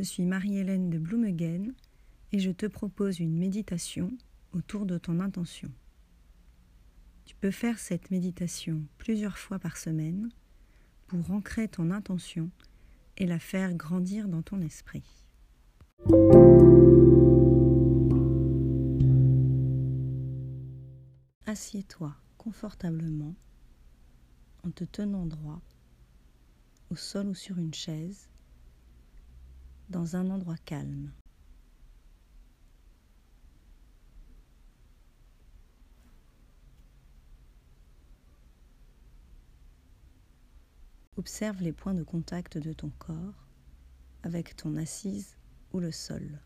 Je suis Marie-Hélène de Blumegen et je te propose une méditation autour de ton intention. Tu peux faire cette méditation plusieurs fois par semaine pour ancrer ton intention et la faire grandir dans ton esprit. Assieds-toi confortablement en te tenant droit au sol ou sur une chaise dans un endroit calme. Observe les points de contact de ton corps avec ton assise ou le sol.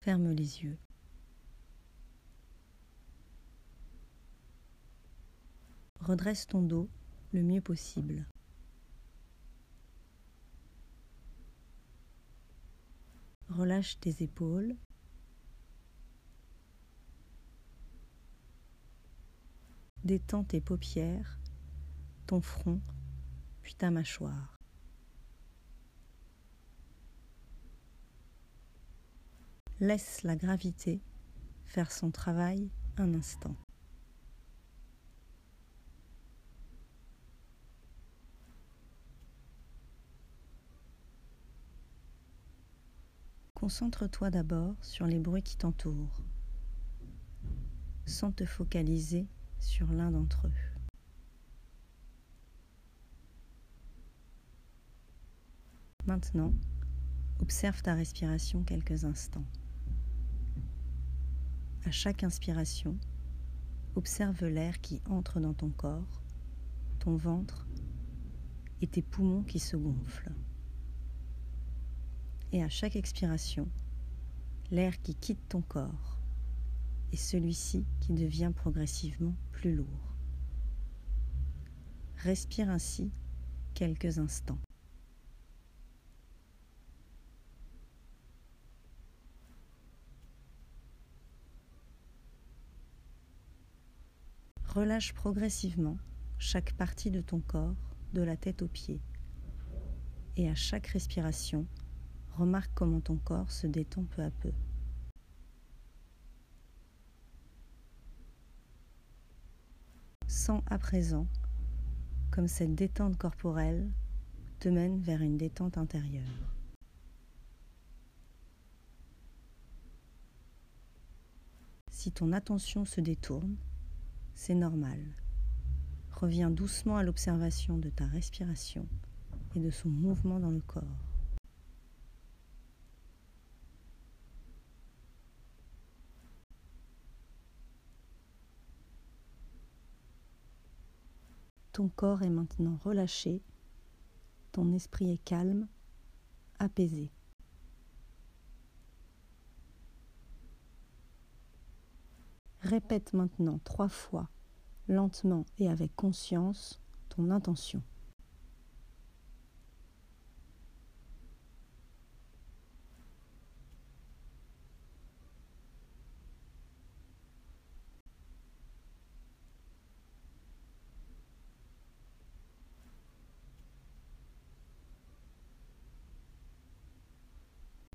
Ferme les yeux. Redresse ton dos le mieux possible. Relâche tes épaules. Détends tes paupières, ton front, puis ta mâchoire. Laisse la gravité faire son travail un instant. Concentre-toi d'abord sur les bruits qui t'entourent, sans te focaliser sur l'un d'entre eux. Maintenant, observe ta respiration quelques instants. À chaque inspiration, observe l'air qui entre dans ton corps, ton ventre et tes poumons qui se gonflent et à chaque expiration, l'air qui quitte ton corps et celui-ci qui devient progressivement plus lourd. Respire ainsi quelques instants. Relâche progressivement chaque partie de ton corps, de la tête aux pieds. Et à chaque respiration, Remarque comment ton corps se détend peu à peu. Sens à présent comme cette détente corporelle te mène vers une détente intérieure. Si ton attention se détourne, c'est normal. Reviens doucement à l'observation de ta respiration et de son mouvement dans le corps. Ton corps est maintenant relâché, ton esprit est calme, apaisé. Répète maintenant trois fois, lentement et avec conscience, ton intention.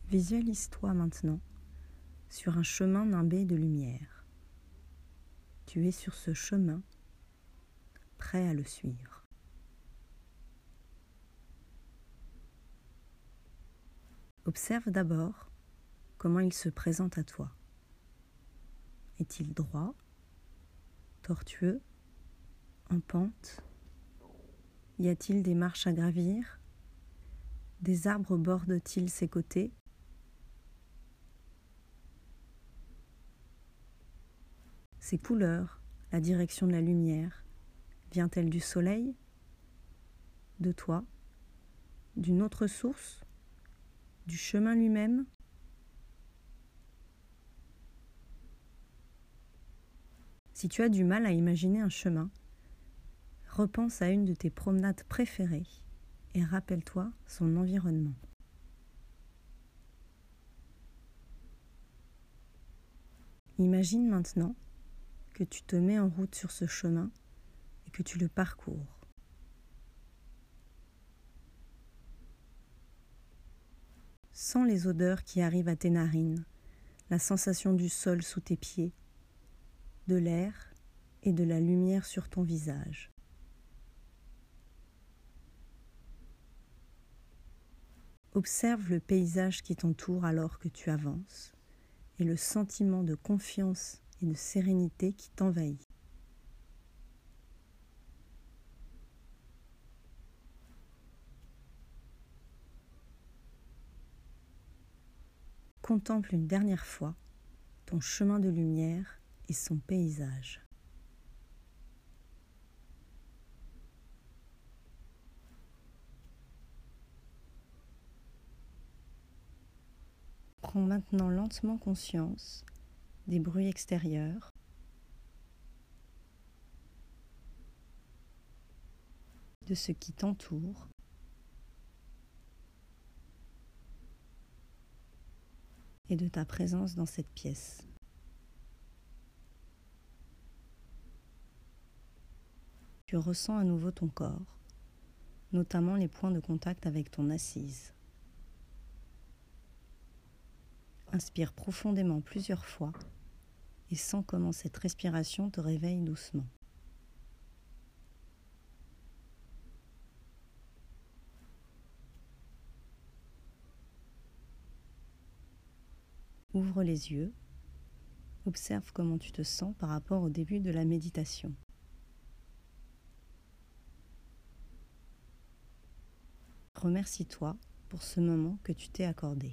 Visualise-toi maintenant sur un chemin nimbé de lumière. Tu es sur ce chemin, prêt à le suivre. Observe d'abord comment il se présente à toi. Est-il droit, tortueux, en pente? Y a-t-il des marches à gravir? Des arbres bordent-ils ses côtés? Ces couleurs, la direction de la lumière, vient-elle du soleil? De toi? D'une autre source? Du chemin lui-même? Si tu as du mal à imaginer un chemin, repense à une de tes promenades préférées et rappelle-toi son environnement. Imagine maintenant que tu te mets en route sur ce chemin et que tu le parcours. Sens les odeurs qui arrivent à tes narines, la sensation du sol sous tes pieds, de l'air et de la lumière sur ton visage. Observe le paysage qui t'entoure alors que tu avances et le sentiment de confiance et de sérénité qui t'envahit. Contemple une dernière fois ton chemin de lumière et son paysage. Prends maintenant lentement conscience des bruits extérieurs. de ce qui t'entoure. et de ta présence dans cette pièce. Tu ressens à nouveau ton corps, notamment les points de contact avec ton assise. Inspire profondément plusieurs fois et sens comment cette respiration te réveille doucement. Ouvre les yeux, observe comment tu te sens par rapport au début de la méditation. Remercie-toi pour ce moment que tu t'es accordé.